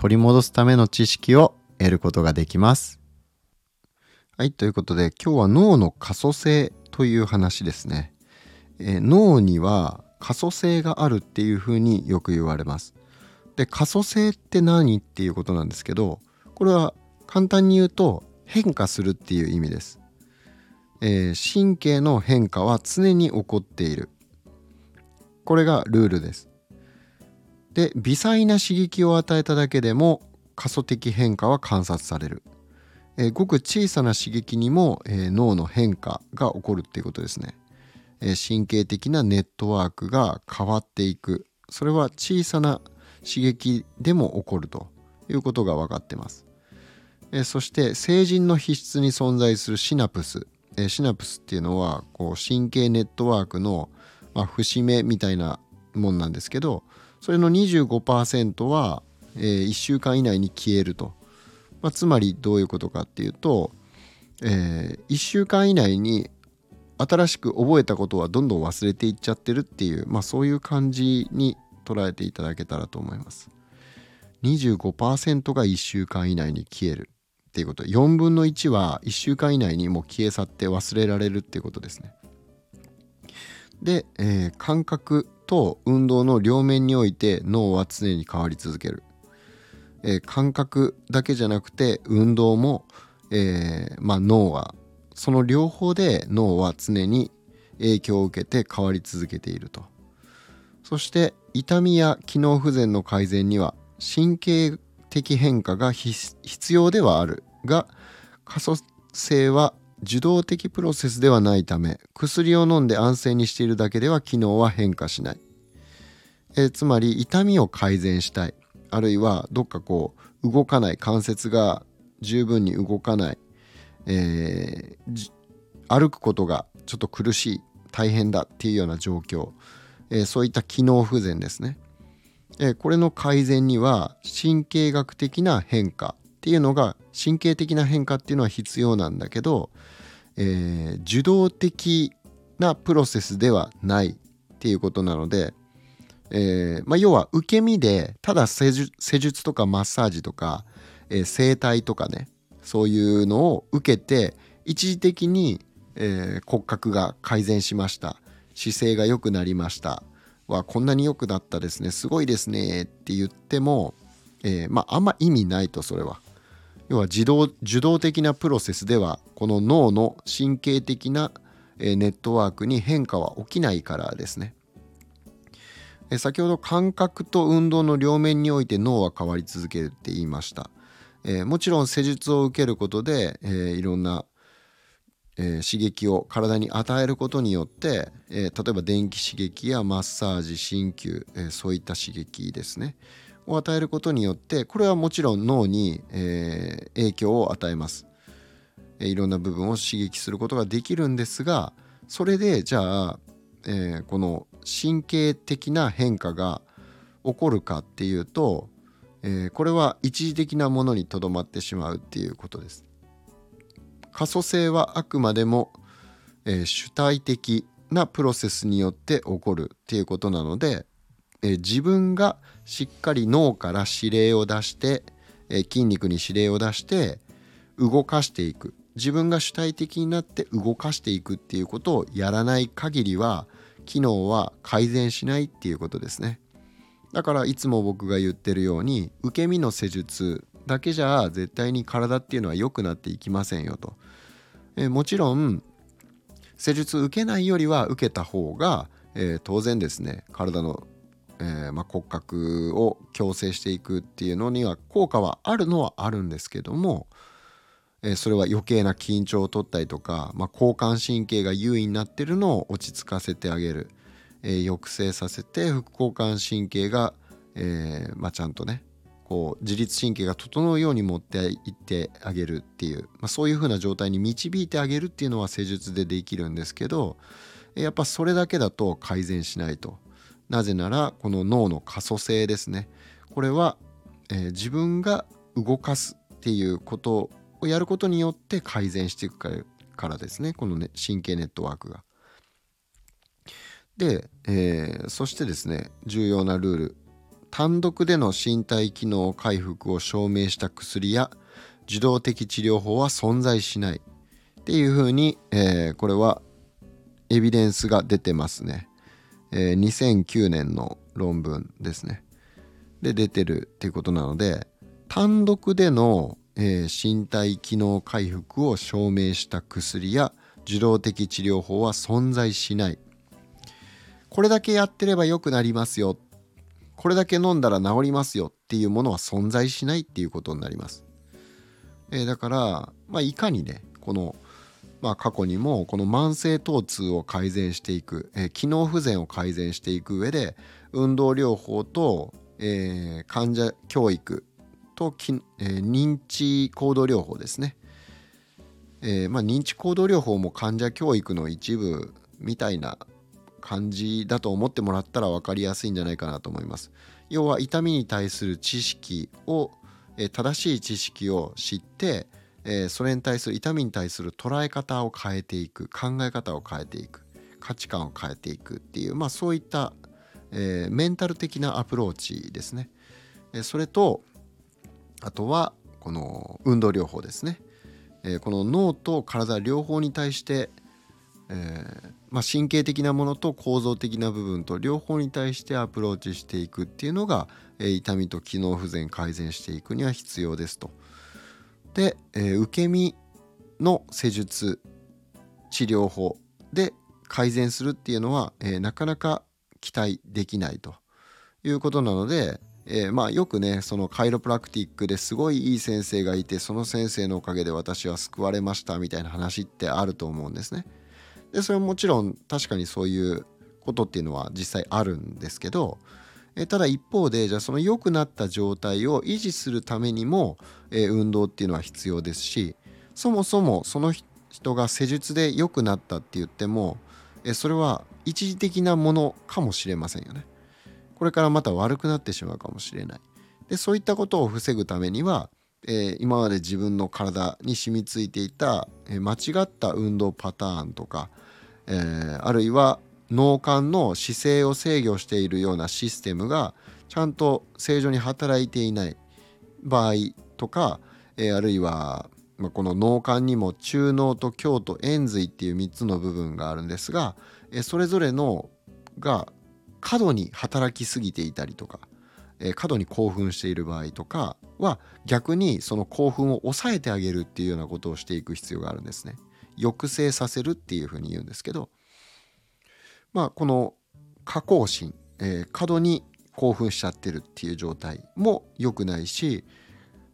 取り戻すための知識を得ることができますはい、ということで今日は脳の可塑性という話ですね。え、脳には可塑性があるっていうふうによく言われます。で可塑性って何っていうことなんですけどこれは簡単に言うと変化するっていう意味です。えー、神経の変化は常に起こっている。これがルールです。で微細な刺激を与えただけでも可塑的変化は観察される。えー、ごく小さな刺激にも、えー、脳の変化が起こるっていうことですね、えー、神経的なネットワークが変わっていく。それは小さな刺激でも起こると。いうことが分かってます、えそして成人の皮質に存在するシナプス、えシナプスっていうのはこう神経ネットワークの、まあ、節目みたいなもんなんですけどそれの25%は、え1週間以内に消えるとまあ、つまりどういうことかっていうと、えー、1週間以内に新しく覚えたことはどんどん忘れていっちゃってるっていう、まあ、そういう感じに捉えていただけたらと思います。25%が1週間以内に消えるっていうこと4分の1は1週間以内にもう消え去って忘れられるっていうことですね。で、えー、感覚と運動の両面において脳は常に変わり続ける。えー、感覚だけじゃなくて運動も、えー、まあ、脳はその両方で脳は常に影響を受けて変わり続けているとそして痛みや機能不全の改善には神経的変化が必要ではあるが可塑性は受動的プロセスではないため薬を飲んで安静にしているだけでは機能は変化しない、え、つまり痛みを改善したい。あるいはどっかこう動かない関節が十分に動かない、えー、歩くことがちょっと苦しい大変だっていうような状況、えー、そういった機能不全ですね、え、これの改善には神経学的な変化。っていうのが神経的な変化っていうのは必要なんだけど、えー、受動的なプロセスではないっていうことなのでえーまあ、要は受け身でただ施術とかマッサージとか、えー、整体とかねそういうのを受けて一時的に、えー、骨格が改善しました。姿勢が良くなりました。はこんなに良くなったですね。すごいですね。って言っても、えー、まああんま意味ないとそれは。要は自動受動的なプロセスではこの脳の神経的なネットワークに変化は起きないからですね。先ほど感覚と運動の両面において脳は変わり続けるって言いました、え、もちろん施術を受けることで、え、いろんな、え、刺激を体に与えることによって、え例えば電気刺激やマッサージ鍼灸、えそういった刺激ですね。を与えることによってこれはもちろん脳に、え影響を与えます、えいろんな部分を刺激することができるんですがそれでじゃあ、えこの神経的な変化が起こるかっていうと、え、これは一時的なものにとどまってしまうっていうことです。可塑性はあくまでも、え、主体的なプロセスによって起こるっていうことなので、え、自分がしっかり脳から指令を出して、え、筋肉に指令を出して動かしていく。自分が主体的になって動かしていくっていうことをやらない限りは機能は改善しないっていうことですね。だからいつも僕が言ってるように受け身の施術だけじゃ絶対に体っていうのは良くなっていきませんよと。えもちろん施術受けないよりは受けた方が、えー、当然ですね。体の、えー、まあ、骨格を矯正していくっていうのには効果はあるのはあるんですけどもえそれは余計な緊張を取ったりとか、まあ、交感神経が優位になってるのを落ち着かせてあげる、えー、抑制させて副交感神経が、え、まあ、ちゃんとねこう自律神経が整うように持っていってあげるっていう、まあ、そういう風な状態に導いてあげるっていうのは施術でできるんですけどやっぱそれだけだと改善しないと。なぜならこの脳の可塑性ですね。これは、えー、自分が動かすっていうことをやることによって改善していくからですね。この、ね、神経ネットワークが。で、えー、そしてですね重要なルール。単独での身体機能回復を証明した薬や受動的治療法は存在しない。っていうふうに、えー、これはエビデンスが出てますね、えー、2009年の論文ですね。で出てるっていうことなので単独での、えー、身体機能回復を証明した薬や受動的治療法は存在しない。これだけやってれば良くなりますよ。これだけ飲んだら治りますよ。っていうものは存在しないっていうことになります、えー、だから、まあ、いかにねこの、まあ、過去にもこの慢性疼痛を改善していく、えー、機能不全を改善していく上で運動療法と、えー、患者教育とき、えー、認知行動療法ですね、えまあ、認知行動療法も患者教育の一部みたいな感じだと思ってもらったら分かりやすいんじゃないかなと思います。要は痛みに対する知識を、え正しい知識を知って、えそれに対する痛みに対する捉え方を変えていく考え方を変えていく価値観を変えていくっていう、まあ、そういった、えー、メンタル的なアプローチですね。えそれとあとはこの運動療法ですね。えこの脳と体両方に対して、えまあ、神経的なものと構造的な部分と両方に対してアプローチしていくっていうのが、え、痛みと機能不全改善していくには必要ですと。で、えー、受け身の施術治療法で改善するっていうのは、えー、なかなか期待できないということなので、えー、まあよくねそのカイロプラクティックですごいいい先生がいてその先生のおかげで私は救われましたみたいな話ってあると思うんですね。でそれはもちろん確かにそういうことっていうのは実際あるんですけどえただ一方でじゃあその良くなった状態を維持するためにも、え運動っていうのは必要ですしそもそもその人が施術で良くなったって言っても、えそれは一時的なものかもしれませんよね。これからまた悪くなってしまうかもしれない。でそういったことを防ぐためにはえー、今まで自分の体に染みついていた、え、間違った運動パターンとか、えー、あるいは脳幹の姿勢を制御しているようなシステムがちゃんと正常に働いていない場合とか、えあるいは、まあ、この脳幹にも中脳と胸と円髄っていう3つの部分があるんですが、えそれぞれのが過度に働きすぎていたりとか、え過度に興奮している場合とかは逆にその興奮を抑えてあげるっていうようなことをしていく必要があるんですね。抑制させるっていうふうに言うんですけどまあこの下降心、えー、過度に興奮しちゃってるっていう状態も良くないし、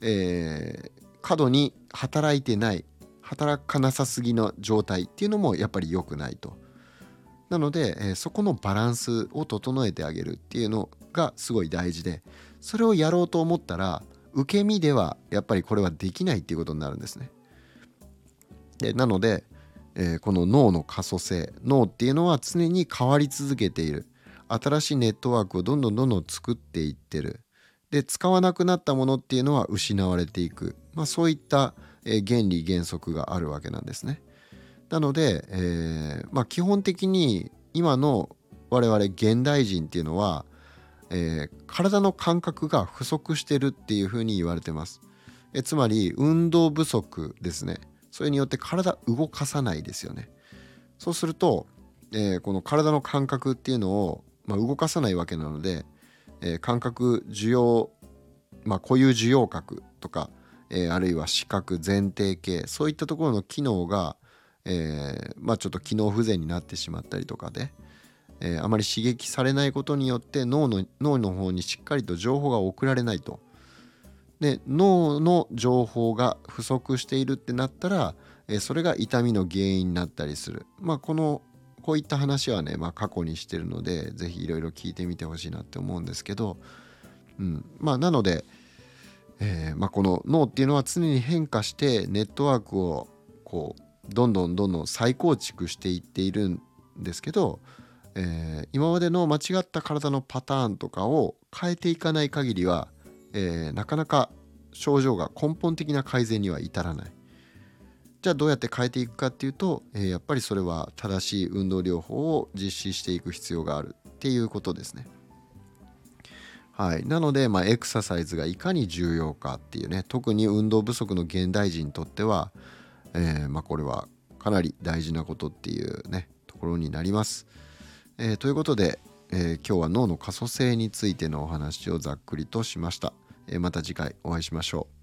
えー、過度に働いてない働かなさすぎの状態っていうのもやっぱり良くないと。なので、えー、そこのバランスを整えてあげるっていうのがすごい大事でそれをやろうと思ったら受け身ではやっぱりこれはできないっていうことになるんですね。でなので、えー、この脳の可塑性脳っていうのは常に変わり続けている新しいネットワークをどんどんどんどん作っていってるで使わなくなったものっていうのは失われていく、まあ、そういった、えー、原理原則があるわけなんですね。なので、えーまあ、基本的に今の我々現代人っていうのはえー、体の感覚が不足してるっていうふうに言われてます。えつまり運動不足ですね。それによって体動かさないですよね。そうすると、えー、この体の感覚っていうのを、まあ、動かさないわけなので、えー、感覚受容、まあ、固有受容核とか、えー、あるいは視覚前提系そういったところの機能が、えまあ、ちょっと機能不全になってしまったりとかで、えー、あまり刺激されないことによって脳の脳の方にしっかりと情報が送られないと。で脳の情報が不足しているってなったら、え、それが痛みの原因になったりする。まあこのこういった話はね、まあ、過去にしてるので是非いろいろ聞いてみてほしいなって思うんですけど、うん、まあなので、えーまあ、この脳っていうのは常に変化してネットワークをこうどんどんどんどん再構築していっているんですけど、えー、今までの間違った体のパターンとかを変えていかない限りは、えー、なかなか症状が根本的な改善には至らない。じゃあどうやって変えていくかっていうと、えー、やっぱりそれは正しい運動療法を実施していく必要があるっていうことですね。はい、なので、まあ、エクササイズがいかに重要かっていうね特に運動不足の現代人にとっては、えー、まあ、これはかなり大事なことっていうねところになります。えー、ということで、え今日は脳の可塑性についてのお話をざっくりとしました。また次回お会いしましょう。